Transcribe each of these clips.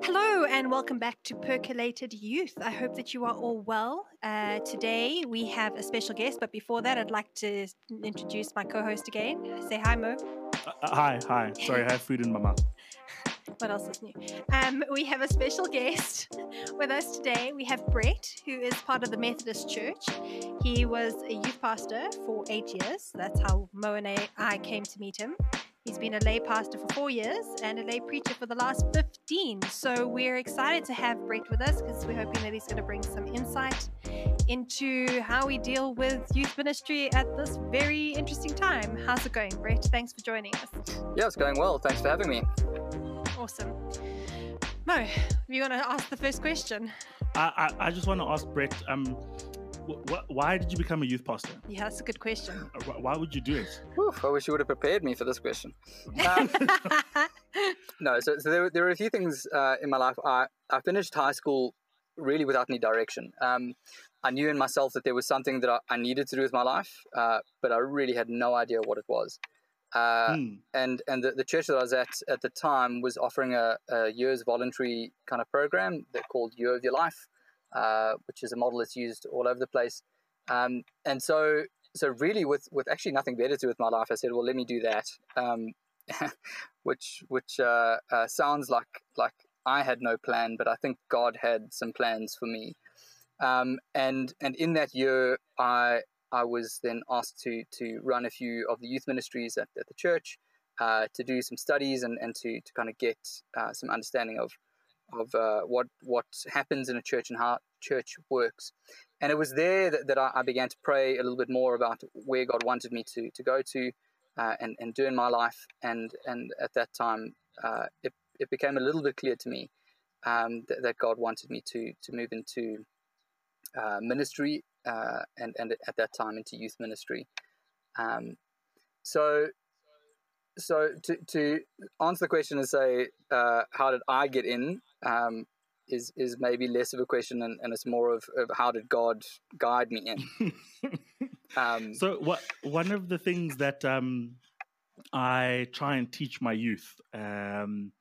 Hello, and welcome back to Percolated Youth. I hope that you are all well. Uh, today we have a special guest, but before that, I'd like to introduce my co host again. Say hi, Mo. Uh, hi, hi. Sorry, I have food in my mouth. what else is new? Um, we have a special guest with us today. We have Brett, who is part of the Methodist Church. He was a youth pastor for eight years. That's how Mo and I came to meet him. He's been a lay pastor for four years and a lay preacher for the last 15. So we're excited to have Brett with us because we're hoping that he's going to bring some insight into how we deal with youth ministry at this very interesting time. How's it going, Brett? Thanks for joining us. Yeah, it's going well. Thanks for having me. Awesome. Mo, you want to ask the first question? I, I, I just want to ask Brett. Um, wh- why did you become a youth pastor? Yeah, that's a good question. Uh, why would you do it? Whew, I wish you would have prepared me for this question. Um, no, so, so there, there were a few things uh, in my life. I, I finished high school really without any direction. Um, I knew in myself that there was something that I, I needed to do with my life, uh, but I really had no idea what it was. Uh, hmm. And and the, the church that I was at at the time was offering a, a year's voluntary kind of program that called Year of Your Life, uh, which is a model that's used all over the place. Um, and so, so really, with with actually nothing better to do with my life, I said, well, let me do that. Um, which which uh, uh, sounds like like I had no plan, but I think God had some plans for me. Um, and and in that year, I I was then asked to to run a few of the youth ministries at, at the church, uh, to do some studies and, and to, to kind of get uh, some understanding of of uh, what what happens in a church and how church works. And it was there that, that I, I, began to pray a little bit more about where God wanted me to to go to uh, and and do in my life. And and at that time, uh, it it became a little bit clear to me um, that, that, God wanted me to to move into uh, ministry uh, and and at that time into youth ministry. Um, so so to, to answer the question and say uh, how did I get in um, is is maybe less of a question and, and it's more of, of how did God guide me in. um, so what one of the things that um, I try and teach my youth um,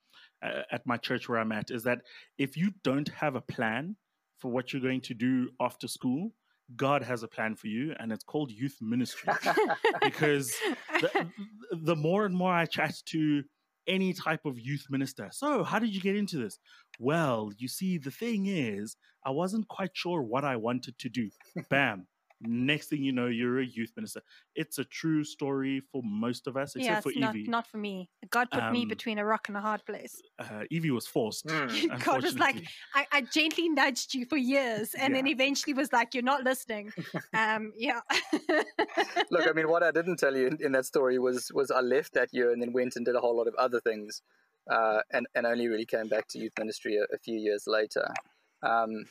at my church where I'm at is that if you don't have a plan for what you're going to do after school, God has a plan for you, and it's called youth ministry. because the, the, more and more I chat to any type of youth minister, so how did you get into this? Well, you see, the thing is, I wasn't quite sure what I wanted to do. Bam, Next thing you know, you're a youth minister. It's a true story for most of us, except yeah, for not, Evie. Not for me. God put um, me between a rock and a hard place. Uh, Evie was forced. Mm. God was like, I, I, gently nudged you for years, and yeah. then eventually was like, "You're not listening." um, yeah. Look, I mean, what I didn't tell you in, in, that story was was I left that year and then went and did a whole lot of other things, uh, and and only really came back to youth ministry a, a few years later. Um,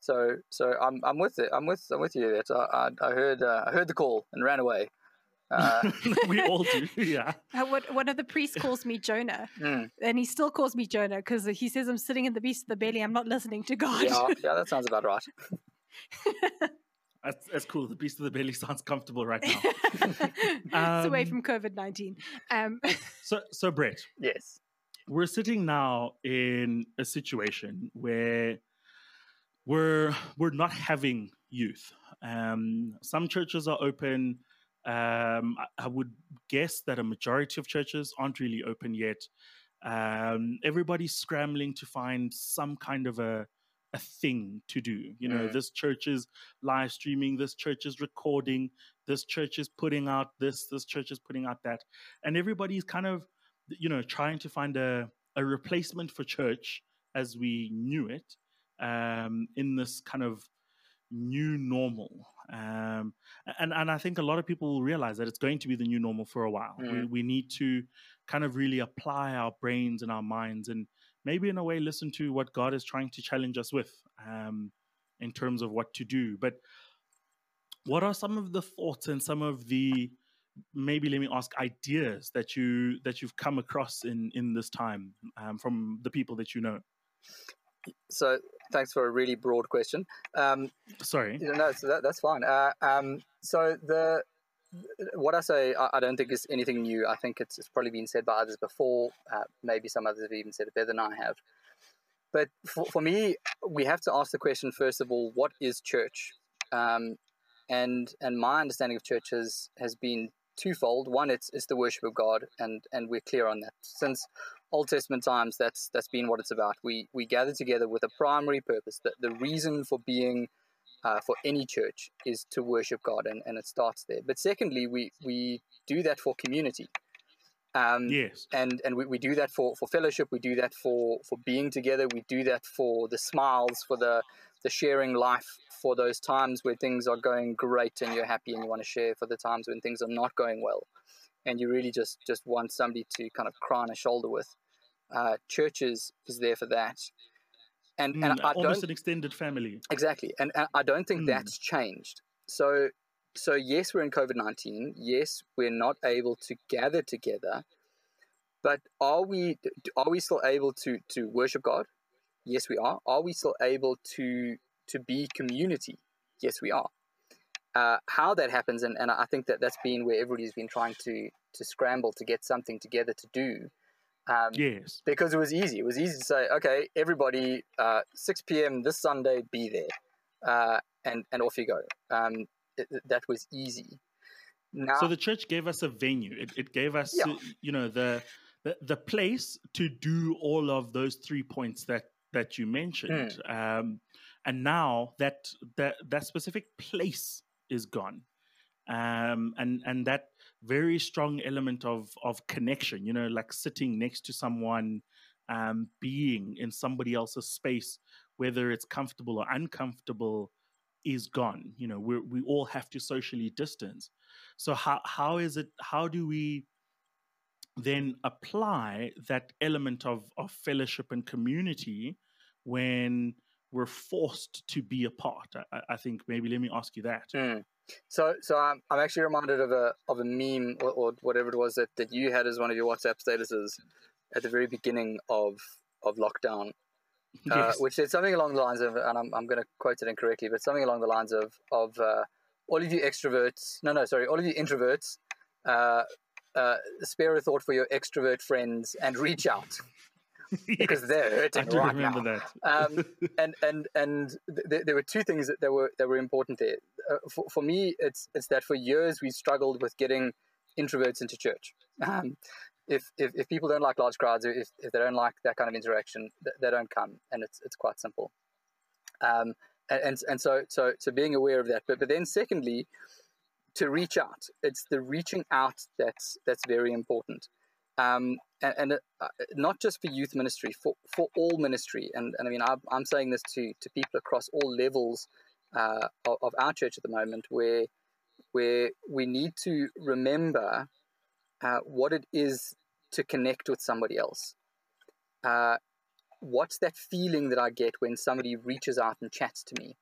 so so I'm I'm with it. I'm with I'm with you. That I, I, I heard uh, I heard the call and ran away. Uh, we all do, yeah. Uh, what, one of the priests calls me Jonah, mm. and he still calls me Jonah because he says I'm sitting in the beast of the belly. I'm not listening to God. Yeah, yeah that sounds about right. That's, that's cool. The beast of the belly sounds comfortable right now. um, it's away from COVID nineteen. Um, so, so Brett. Yes. We're sitting now in a situation where we're we're not having youth. Um, some churches are open. Um, I, I, would guess that a majority of churches aren't really open yet. Um, everybody's scrambling to find some kind of a a thing to do. You know, mm. this church is live streaming, this church is recording, this church is putting out this, this church is putting out that, and everybody's kind of, you know, trying to find a a replacement for church as we knew it um, in this kind of new normal. Um, and, and I think a lot of people will realize that it's going to be the new normal for a while. Mm. We, we need to kind of really apply our brains and our minds and maybe in a way listen to what God is trying to challenge us with um, in terms of what to do. But what are some of the thoughts and some of the maybe let me ask ideas that you that you've come across in in this time um, from the people that you know so thanks for a really broad question. Um, Sorry. No, so that, that's fine. Uh, um, so the what I say, I, I, don't think is anything new. I think it's, it's probably been said by others before. Uh, maybe some others have even said it better than I have. but for, for me, we have to ask the question first of all: What is church? Um, and and my understanding of church has has been twofold. One, it's it's the worship of God, and and we're clear on that since Old Testament times. That's that's been what it's about. We we gather together with a primary purpose. That the reason for being uh, for any church is to worship God, and, and it starts there. But secondly, we we do that for community. Um, yes. And and we, we do that for, for fellowship. We do that for, for being together. We do that for the smiles, for the the sharing life, for those times where things are going great and you're happy and you want to share, for the times when things are not going well, and you really just just want somebody to kind of cry on a shoulder with. Uh, churches is there for that. And, mm, and I almost an extended family. Exactly, and, and I don't think mm. that's changed. So so yes, we're in COVID nineteen. Yes, we're not able to gather together, but are we are we still able to to worship God? Yes, we are. Are we still able to to be community? Yes, we are. Uh, how that happens, and, and I think that that's been where everybody's been trying to to scramble to get something together to do. Um, yes. Because it was easy. It was easy to say, okay, everybody, uh, 6 p.m. this Sunday, be there, uh, and and off you go. Um, it, that was easy. Now, so the church gave us a venue. It, it gave us, yeah. you know, the, the the place to do all of those three points that that you mentioned. Mm. Um, and now that that that specific place is gone, um, and and that very strong element of of connection. You know, like sitting next to someone, um, being in somebody else's space, whether it's comfortable or uncomfortable is gone. You know, we we all have to socially distance. So how how is it? How do we then apply that element of of fellowship and community when we're forced to be apart? I, I think maybe let me ask you that. Mm. So, so I'm, I'm actually reminded of a of a meme or, or, whatever it was that, that you had as one of your WhatsApp statuses at the very beginning of of lockdown, uh, yes. which said something along the lines of, and I'm, I'm going to quote it incorrectly, but something along the lines of, of uh, all of you extroverts, no, no, sorry, all of you introverts, uh, uh spare a thought for your extrovert friends and reach out. Because they're hurting I do right remember now. that. um, and and and th- there were two things that, that were that were important there. Uh, for, for me, it's it's that for years we struggled with getting introverts into church. Um, if, if, if people don't like large crowds, if, if they don't like that kind of interaction, they don't come, and it's it's quite simple. Um, and, and and so so so being aware of that, but but then secondly, to reach out. It's the reaching out that's that's very important, um, and, and uh, not just for youth ministry, for for all ministry. And and I mean, I'm, I'm saying this to to people across all levels uh, of, of our church at the moment, where where we need to remember uh, what it is to connect with somebody else. Uh, what's that feeling that I get when somebody reaches out and chats to me?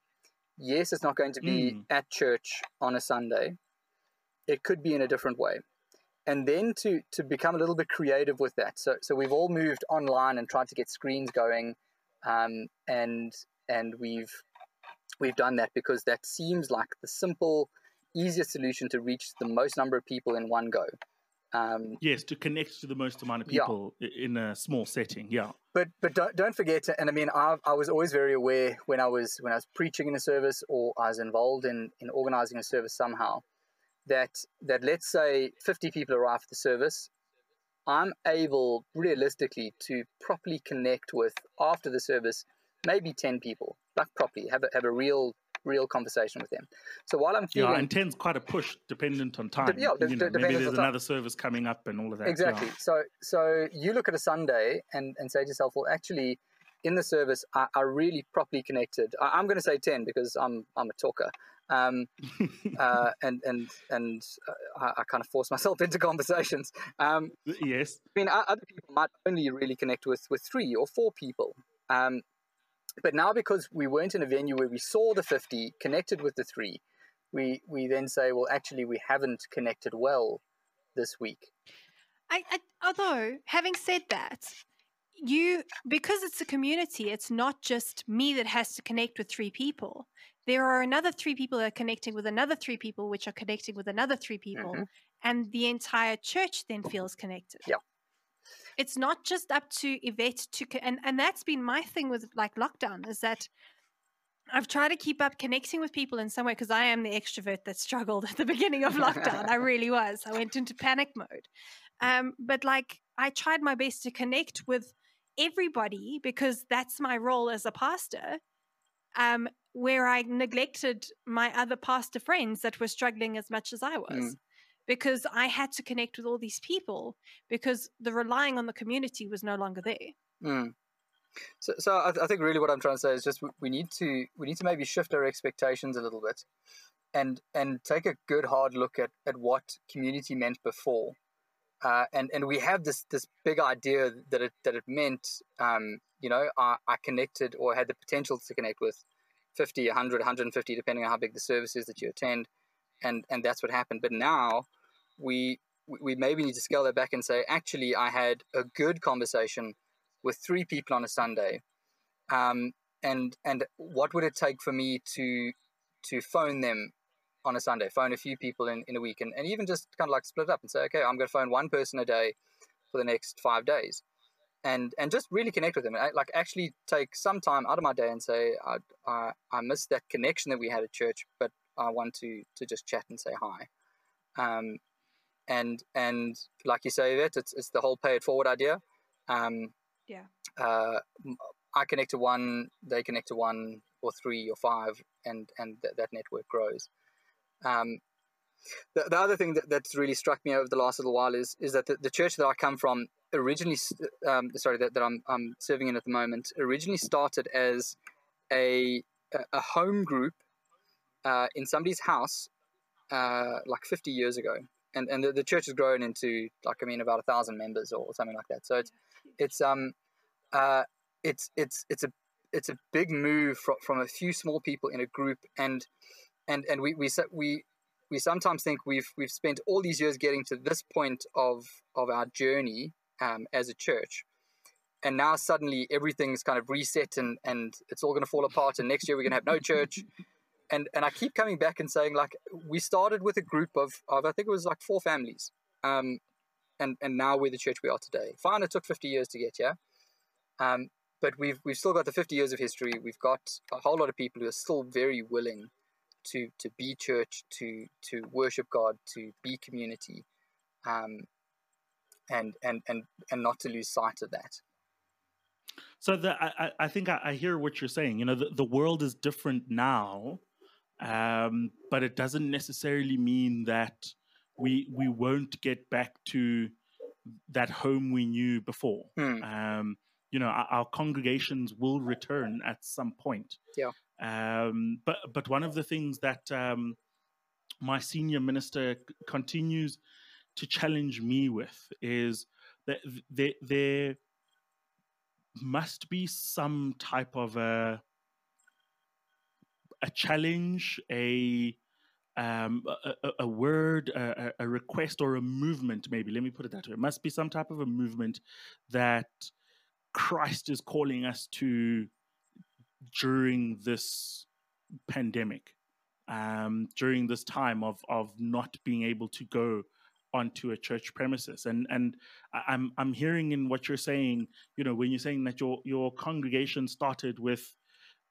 Yes, it's not going to be mm. at church on a Sunday. It could be in a different way. And then to, to become a little bit creative with that. So, so we've all moved online and tried to get screens going. Um, and and we've we've done that because that seems like the simple, easiest solution to reach the most number of people in one go. Um, yes, to connect to the most amount of people yeah. in a small setting. Yeah, but but don't don't forget. and I mean, I, I was always very aware when I was when I was preaching in a service or I was involved in in organizing a service somehow that that let's say fifty people arrive at the service. I'm able realistically to properly connect with after the service maybe 10 people like properly have a, have a real real conversation with them. So while I'm feeling, yeah, and ten's quite a push dependent on time. yeah, you know, maybe there's another service coming up and all of that. Exactly. Yeah. So so you look at a Sunday and and say to yourself, well, actually, in the service, I, I really properly connected. I, am going to say ten because I'm I'm a talker. Um, uh, and and and uh, I, I, kind of force myself into conversations. Um, yes, I mean other people might only really connect with with three or four people. Um, but now, because we weren't in a venue where we saw the 50, connected with the three, we, we then say, well, actually, we haven't connected well this week. I, I, although, having said that, you because it's a community, it's not just me that has to connect with three people. There are another three people that are connecting with another three people, which are connecting with another three people, mm-hmm. and the entire church then feels connected. Yeah. it's not just up to Yvette to and and that's been my thing with like lockdown is that I've tried to keep up connecting with people in some way because I am the extrovert that struggled at the beginning of lockdown. I really was. I went into panic mode. Um, but like I tried my best to connect with everybody because that's my role as a pastor. Um, where I neglected my other pastor friends that were struggling as much as I was. Mm. Because I had to connect with all these people because the relying on the community was no longer there. Mm. So, so I, I, think really what I'm trying to say is just we need to we need to maybe shift our expectations a little bit, and and take a good hard look at, at what community meant before, uh, and and we have this this big idea that it that it meant um, you know I, I connected or had the potential to connect with 50, 100, 150 depending on how big the service is that you attend, and and that's what happened. But now we we maybe need to scale that back and say actually I had a good conversation with three people on a Sunday, um, and and what would it take for me to to phone them on a Sunday, phone a few people in, in a week, and, and even just kind of like split it up and say, okay, I'm going to phone one person a day for the next five days, and and just really connect with them, and like actually take some time out of my day and say, I I, I miss that connection that we had at church, but I want to to just chat and say hi. Um, and and like you say, that it's it's the whole pay it forward idea. Um, yeah. Uh, I connect to one, they connect to one or three or five, and and th- that network grows. Um, the, the other thing that, that's really struck me over the last little while is is that the, the church that I come from originally, um, sorry, that, that I'm, I'm serving in at the moment, originally started as a a home group uh, in somebody's house uh, like 50 years ago. And, and the, the, church has grown into like I mean about a thousand members or something like that. So it's it's um uh it's it's it's a it's a big move from, from a few small people in a group and and and we we we we sometimes think we've we've spent all these years getting to this point of of our journey um, as a church and now suddenly everything's kind of reset and and it's all going to fall apart and next year we're going to have no church and and I keep coming back and saying like we started with a group of of I think it was like four families um, and and now we're the church we are today. Fine, it took 50 years to get here, um, but we've we've still got the 50 years of history. We've got a whole lot of people who are still very willing to to be church, to to worship God, to be community, um, and and and and not to lose sight of that. So the, I, I think I, I hear what you're saying. You know, the, the world is different now, um, but it doesn't necessarily mean that we we won't get back to that home we knew before. Hmm. Um, you know, our, our, congregations will return at some point. Yeah. Um, but but one of the things that um, my senior minister c- continues to challenge me with is that there there must be some type of a a challenge, a um, a, a, word, a, a, request, or a movement, maybe. Let me put it that way. It must be some type of a movement that Christ is calling us to during this pandemic, um, during this time of of not being able to go onto a church premises. And and I'm I'm hearing in what you're saying, you know, when you're saying that your your congregation started with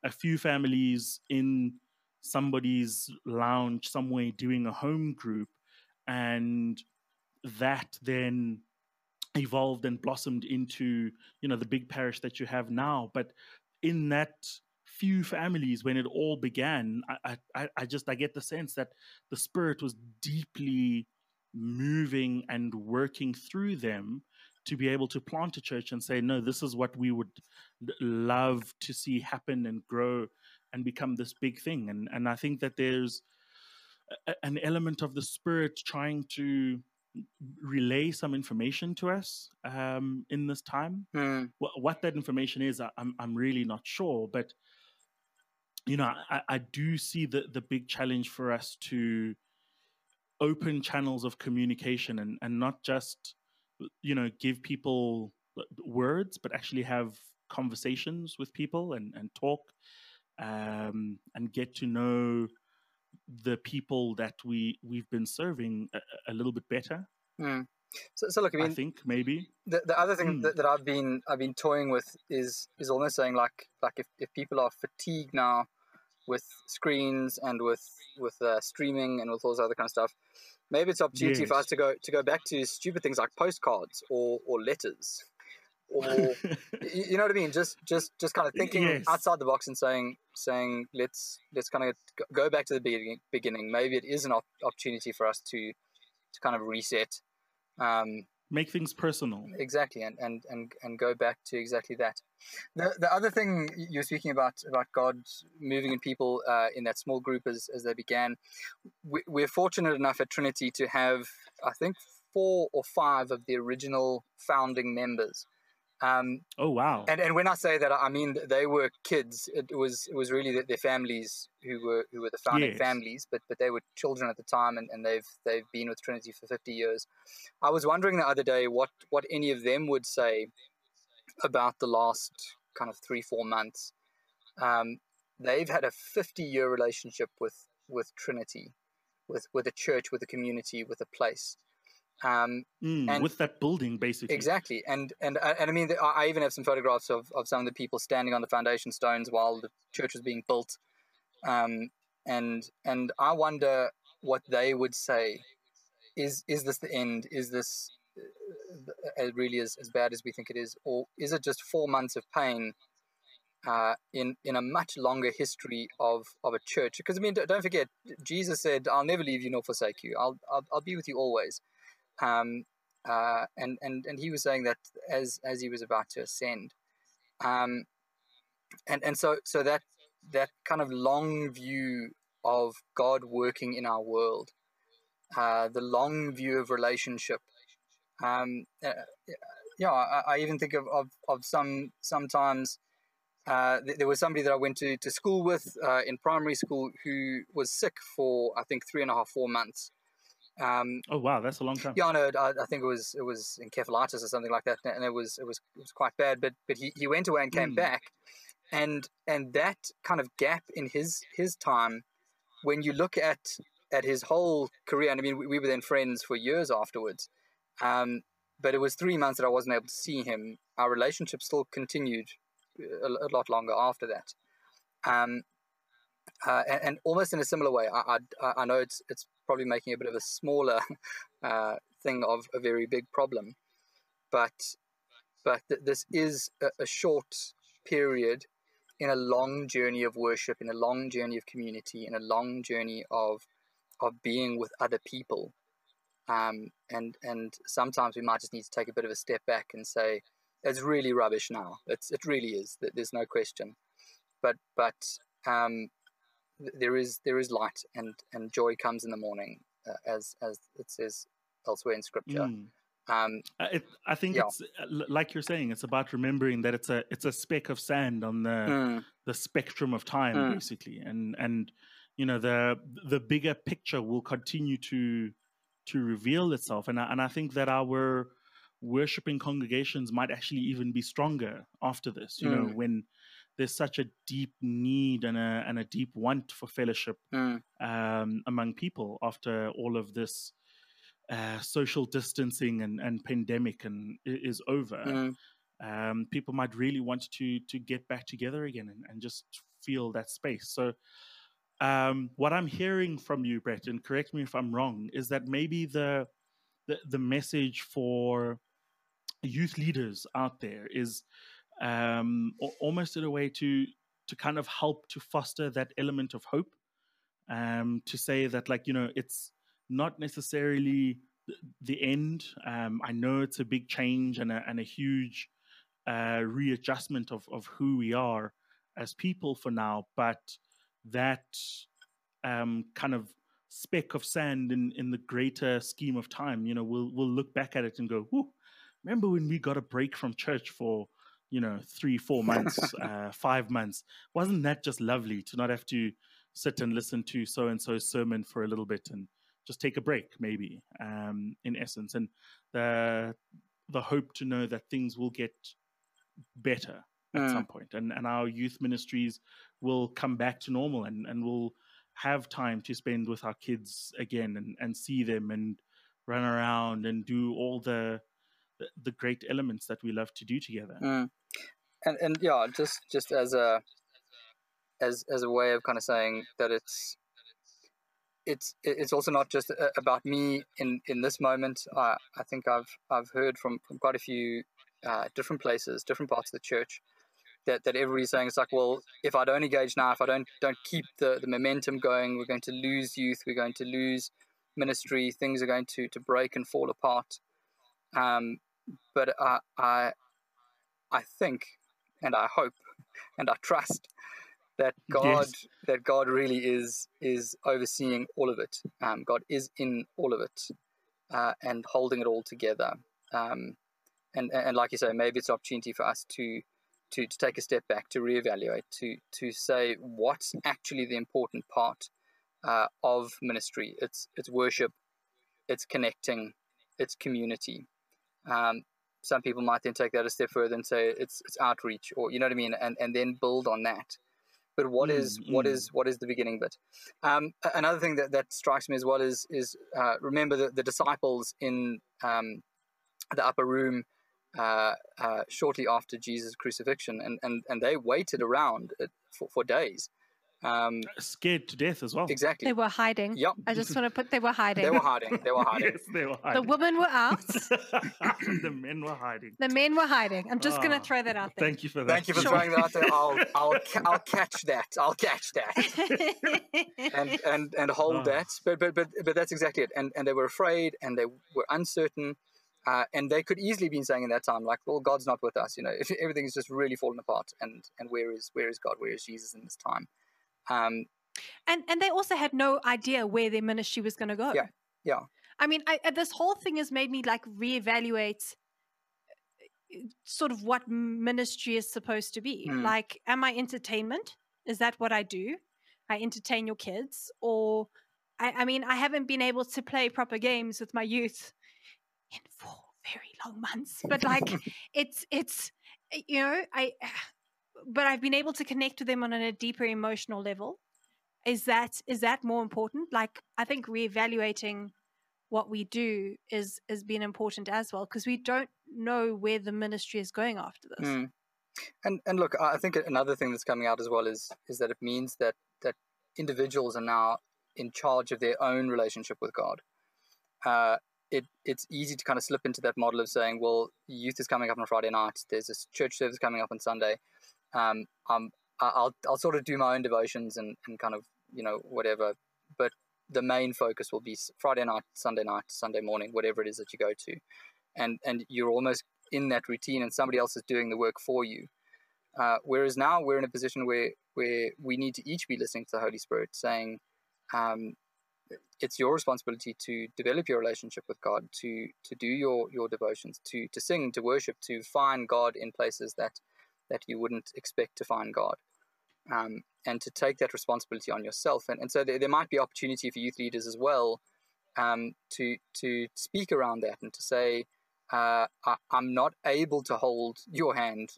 a few families in somebody's lounge somewhere doing a home group and that then evolved and blossomed into you know the big parish that you have now but in that few families when it all began I, I i just i get the sense that the spirit was deeply moving and working through them to be able to plant a church and say no this is what we would love to see happen and grow and become this big thing. And and I think that there's a, an element of the spirit trying to relay some information to us um, in this time. Mm. What, what, that information is, I, I'm I'm really not sure, but you know, I, I do see the the big challenge for us to open channels of communication and and not just you know give people words, but actually have conversations with people and and talk um, and get to know the people that we we've been serving a, a little bit better. Mm. So, so look, I I, think maybe. the, the other thing Mm. that, that I've been I've been toying with is is almost saying like like if, if people are fatigued now with screens and with with uh, streaming and with all this other kind of stuff, maybe it's opportunity for us to go to go back to stupid things like postcards or or letters, or you know what I mean? Just just just kind of thinking Yes. outside the box and saying saying let's let's kind of go back to the beginning. Beginning. Maybe it is an op- opportunity for us to to kind of reset. Um, Make things personal. exactly and, and and and go back to exactly that the the other thing you're speaking about about god moving in people uh, in that small group as, as they began we, we're fortunate enough at trinity to have i think four or five of the original founding members um, Oh wow. and and when I say that, I mean they were kids. It was it was really their, families who were who were the founding Yes. families, but but they were children at the time, and, and they've they've been with Trinity for fifty years. I was wondering the other day what what any of them would say about the last kind of three four months. Um, they've had a fifty year relationship with with Trinity, with with a church, with a community, with a place. Um, Mm, and- with that building, basically. Exactly, and and uh, and I mean, I I even have some photographs of, of some of the people standing on the foundation stones while the church was being built, um, and and I wonder what they would say. Is is this the end? Is this uh, uh, really as, as bad as we think it is, or is it just four months of pain? Uh, in in a much longer history of, of a church, because I mean, don't don't forget, Jesus said, "I'll never leave you nor forsake you. I'll I'll, I'll be with you always." Um, uh, and and and he was saying that as as he was about to ascend, um, and and so so that that kind of long view of God working in our world, uh, the long view of relationship. Um, uh, yeah, I, I even think of, of, of some sometimes. Uh, th- there was somebody that I went to, to school with uh, in primary school who was sick for I think three and a half four months, um, Oh wow, that's a long time. yeah, no, I, I think it was it was encephalitis or something like that, and it was it was it was quite bad. But but he, he went away and came Mm. back, and and that kind of gap in his his time, when you look at at his whole career, and I mean we, we were then friends for years afterwards, um, but it was three months that I wasn't able to see him. Our relationship still continued a, a lot longer after that. Um, uh, and, and almost in a similar way, I, I, I know it's it's probably making a bit of a smaller uh, thing of a very big problem, but but th- this is a, a short period in a long journey of worship, in a long journey of community, in a long journey of of being with other people. Um, and and sometimes we might just need to take a bit of a step back and say, it's really rubbish now. It's it really is. Th- There's no question. But but um, there is there is light and and joy comes in the morning, uh, as as it says elsewhere in Scripture. Mm. Um, Uh, It, I think Yeah. it's uh, like you're saying. It's about remembering that it's a it's a speck of sand on the mm, the spectrum of time, Mm. basically, and and you know the the bigger picture will continue to to reveal itself, and I, and I think that our worshiping congregations might actually even be stronger after this. You know, Mm. when there's such a deep need and a and a deep want for fellowship mm, um, among people after all of this uh, social distancing and, and pandemic and is over. mm, Um, people might really want to to get back together again and, and just feel that space. So, um, what I'm hearing from you, Brett, and correct me if I'm wrong, is that maybe the the, the message for youth leaders out there is um, almost in a way to to kind of help to foster that element of hope um, to say that like you know it's not necessarily the end. Um, i know it's a big change and a, and a huge uh, readjustment of, of who we are as people for now but that um, kind of speck of sand in, in the greater scheme of time you know we'll we'll look back at it and go remember when we got a break from church for you know three four months uh, five months wasn't that just lovely to not have to sit and listen to so and so's sermon for a little bit and just take a break maybe um, in essence and the the hope to know that things will get better at Mm. some point and and our youth ministries will come back to normal and and we'll have time to spend with our kids again and and see them and run around and do all the the, great elements that we love to do together. Mm. And and yeah, just just as a as as a way of kind of saying that it's it's it's also not just about me in in this moment. I I think I've I've heard from from quite a few uh, different places, different parts of the church, that that everybody's saying it's like, well, if I don't engage now, if I don't don't keep the the momentum going, we're going to lose youth, we're going to lose ministry, things are going to to break and fall apart. Um, but I I I think and I hope and I trust that God yes. that God really is is overseeing all of it. Um, God is in all of it uh, and holding it all together. Um, and and like you say, maybe it's an opportunity for us to to to take a step back, to reevaluate, to to say what's actually the important part uh, of ministry. It's it's worship, it's connecting, it's community. Um, some people might then take that a step further and say it's it's outreach, or you know what I mean, and and then build on that but what mm, is what mm. is what is the beginning bit? Um, another thing that, that strikes me as well is is uh, remember the, the disciples in um, the upper room uh, uh, shortly after Jesus' crucifixion, and, and, and they waited around for, for days. Um, Scared to death as well. Exactly. They were hiding. Yep. I just want to put they were hiding. They were hiding. They were hiding. yes, they were hiding. The women were out. the men were hiding. The men were hiding. I'm just oh, going to throw that out there. Thank you for that. Thank you for sure. throwing that out there. I'll, I'll, I'll catch that. I'll catch that. and, and, and hold oh. that. But, but, but, but that's exactly it. And, and they were afraid and they were uncertain. Uh, and they could easily been saying in that time, like, "Well, God's not with us," you know. If everything is just really falling apart, and and where is where is God? Where is Jesus in this time? Um, and and they also had no idea where their ministry was going to go. Yeah, yeah. I mean, I, this whole thing has made me like reevaluate uh, sort of what ministry is supposed to be. Mm. Like, am I entertainment? Is that what I do? I entertain your kids, or I, I mean, I haven't been able to play proper games with my youth in four very long months, but like, it's it's you know, I but I've been able to connect with them on a deeper emotional level is that is that more important like i think reevaluating what we do is has been important as well because we don't know where the ministry is going after this mm. and and look i think another thing that's coming out as well is is that it means that that individuals are now in charge of their own relationship with god uh, it, it's easy to kind of slip into that model of saying, well, youth is coming up on Friday night. There's this church service coming up on Sunday. Um, I'm I'll I'll sort of do my own devotions and, and kind of you know whatever, but the main focus will be Friday night, Sunday night, Sunday morning, whatever it is that you go to, and and you're almost in that routine, and somebody else is doing the work for you. Uh, whereas now we're in a position where where we need to each be listening to the Holy Spirit, saying, um, "It's your responsibility to develop your relationship with God, to to do your your devotions, to to sing, to worship, to find God in places that that you wouldn't expect to find God, um, and to take that responsibility on yourself. And, and so there, there might be opportunity for youth leaders as well um, to to speak around that and to say, uh, I, am not able to hold your hand,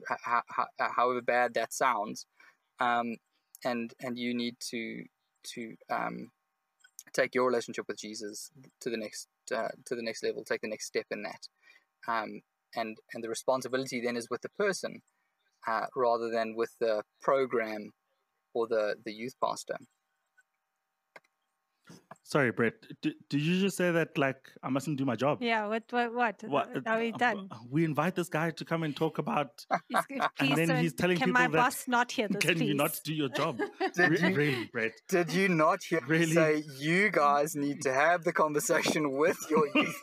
however bad that sounds, um, and and you need to to um, take your relationship with Jesus to the next uh, to the next level, take the next step in that, um, and and the responsibility then is with the person uh, rather than with the program or the, the youth pastor. Sorry, Brett. D- did you just say that like I mustn't do my job? Yeah. What? What? What? what are we uh, done? We invite this guy to come and talk about, and then he's telling can people my boss not hear this? Can please? you not do your job? did you, really, Brett? Did you not hear really? say you guys need to have the conversation with your youth?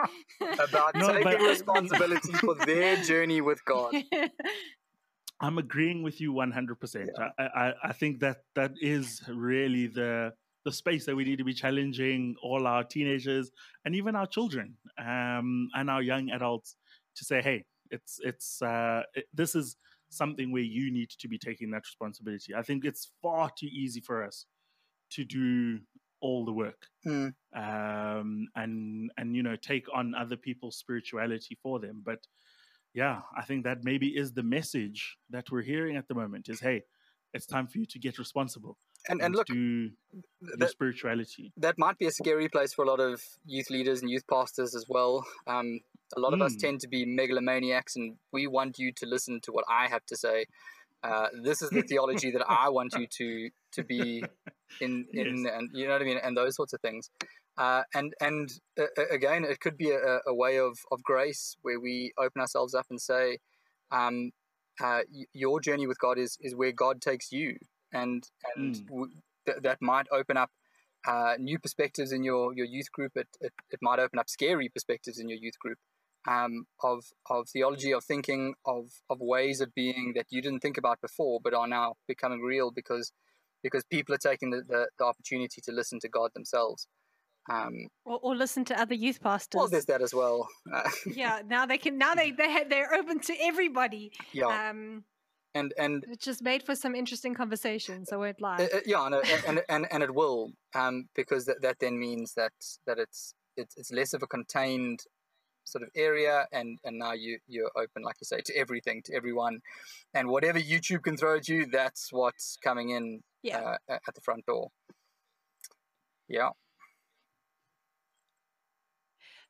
about no, taking but... responsibility for their journey with God. I'm agreeing with you 100%. Yeah. I, I, I think that that is really the the space that we need to be challenging all our teenagers and even our children um, and our young adults to say, hey, it's it's uh, it, this is something where you need to be taking that responsibility. I think it's far too easy for us to do all the work mm. um, and and you know take on other people's spirituality for them but yeah i think that maybe is the message that we're hearing at the moment is hey it's time for you to get responsible and and look, do that, spirituality. that might be a scary place for a lot of youth leaders and youth pastors as well. Um, a lot of us Mm. tend to be megalomaniacs, and we want you to listen to what I have to say. Uh, this is the theology that I want you to to be in in, Yes. and you know what I mean, and those sorts of things. Uh, and and uh, uh, again, it could be a, a way of of grace where we open ourselves up and say, um, uh, your journey with God is is where God takes you, and and Mm. w- th- that might open up uh, new perspectives in your, your youth group. It, it, it might open up scary perspectives in your youth group um, of, of theology, of thinking, of, of ways of being that you didn't think about before, but are now becoming real because because people are taking the, the, the opportunity to listen to God themselves. Um, Or, or listen to other youth pastors. well, there's that as well. Uh, yeah, now they can. Now they they they're open to everybody. yeah, Um, and and it just made for some interesting conversations. I won't lie. Uh, uh, yeah, and, uh, and and and it will, um, because that, that then means that that it's it's it's less of a contained sort of area, and and now you you're open, like you say, to everything, to everyone, and whatever YouTube can throw at you, that's what's coming in yeah. uh, at the front door. Yeah,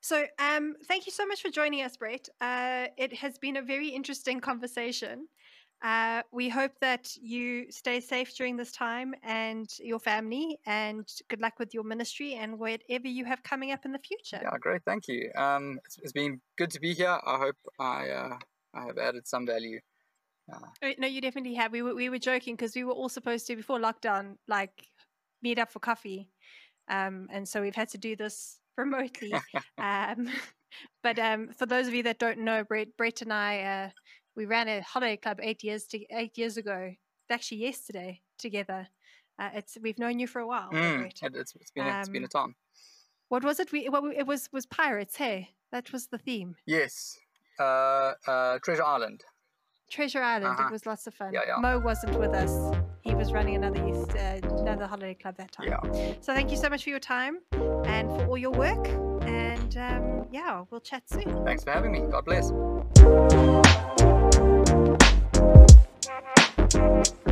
So, um, thank you so much for joining us, Brett. Uh, it has been a very interesting conversation. Uh, we hope that you stay safe during this time and your family, and good luck with your ministry and whatever you have coming up in the future. yeah, great, thank you. Um, it's, it's been good to be here. I hope I uh, I have added some value. Uh, No, you definitely have. We were, we were joking because we were all supposed to, before lockdown, like meet up for coffee. Um, and so we've had to do this remotely. um, but um, for those of you that don't know, Brett, Brett and I, uh, we ran a holiday club eight years to, eight years ago. Actually, yesterday together. Uh, it's we've known you for a while, Mm, Brett. it, it's, it's been a, it's been a Um, time. What was it? We what, we- it was was pirates. Hey, that was the theme. Yes, uh, uh, Treasure Island. Treasure Island. Uh-huh. It was lots of fun. Yeah, yeah. Mo wasn't with us. He was running another youth, uh, another holiday club that time. Yeah. So thank you so much for your time and for all your work. And um, yeah, we'll chat soon. Thanks for having me. God bless. Thank